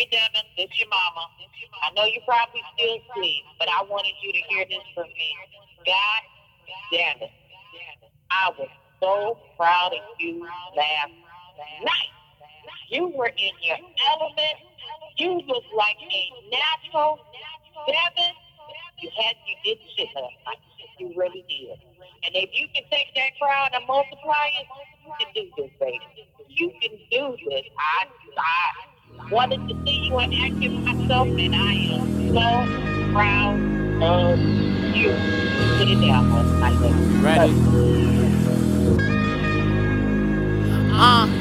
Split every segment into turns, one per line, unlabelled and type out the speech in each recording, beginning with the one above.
Hey, Devin, this your mama. I know you probably still sleep, but I wanted you to hear this from me. God damn it. I was so proud of you last night. You were in your element. You looked like a natural. Devin, you had you did shit night. You really did. And if you can take that crowd and multiply it, you can do this, baby. You can do this. I, I wanted to see you in action myself, and I am so proud of you. Put it down, man.
Ready? Uh.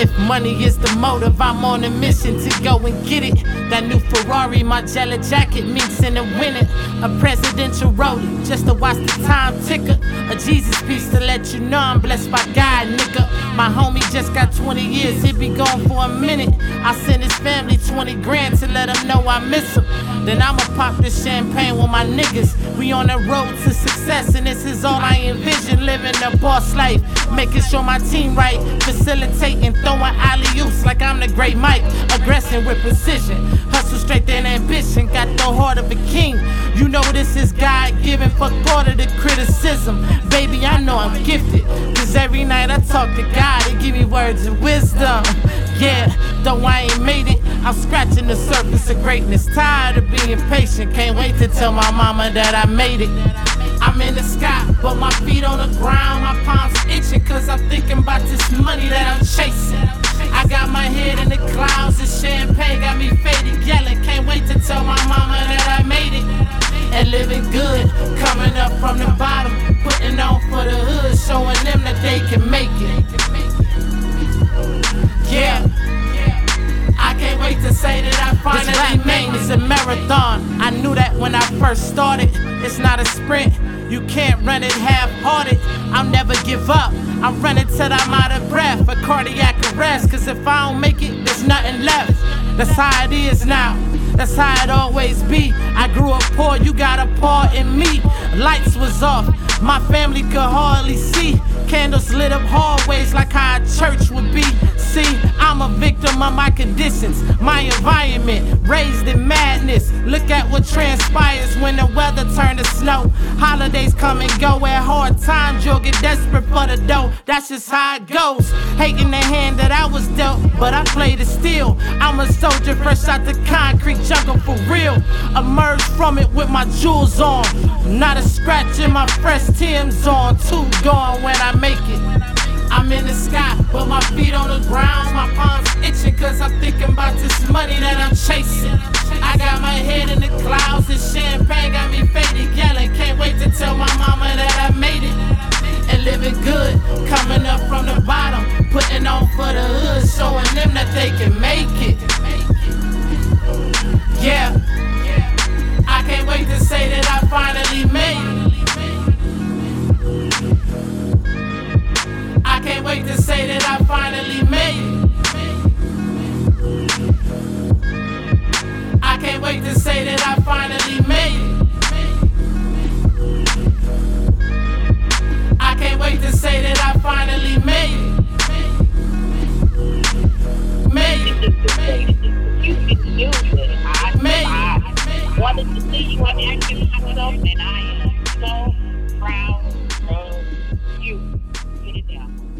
If money is the motive, I'm on a mission to go and get it. That new Ferrari, my jelly jacket meets in the winter. A presidential rollie, just to watch the time ticker. A Jesus piece to let you know I'm blessed by God, nigga. My homie just got 20 years, he be gone for a minute. I send his family 20 grand to let him know I miss him. Then I'ma pop this champagne with my niggas. We on the road to success, and this is all I envision living a boss life. Making sure my team right, facilitating throwing alley oops like I'm the great Mike. Aggressing with precision, hustle strength and ambition. Got the heart of a king. You know this is God given, fuck all of the criticism. Baby, I know I'm gifted. Cause every night I talk to God, He give me words of wisdom. Yeah, though I ain't made it, I'm scratching the surface of greatness. Tired of being patient, can't wait to tell my mama that I made it. I'm in the sky, but my feet on the ground, my palms itching, cause I'm thinking about this money that I'm chasing. I got my head in the clouds, and champagne got me faded, yelling. Can't wait to tell my mama that I made it. And living good, coming up from the bottom, putting on for the hood, showing them that they can make it. Yeah. I can't wait to say that I finally made it. It's a marathon. I knew that when I first started. It's not a sprint. You can't run it half-hearted. I'll never give up. I'm running till I'm out of breath. A cardiac arrest. Cause if I don't make it, there's nothing left. That's how it is now. That's how it always be. I grew up poor, you got a part in me. Lights was off, my family could hardly see. Candles lit up hallways like how a church would be. See, I'm a victim of my conditions, my environment, raised in madness. Look at what transpires when the weather turns to snow. Holidays come and go at hard times, you'll get desperate for the dough. That's just how it goes. Hating the hand that I was dealt, but I played it still. I'm a soldier fresh out the concrete jungle for real. Emerge from it with my jewels on. Not a scratch in my fresh Tim's on. Two gone when I make it. I'm in the sky, but my feet on the ground. My palms they can make it. honestly, you are acting myself, and I am so proud of
you.
Get it
down.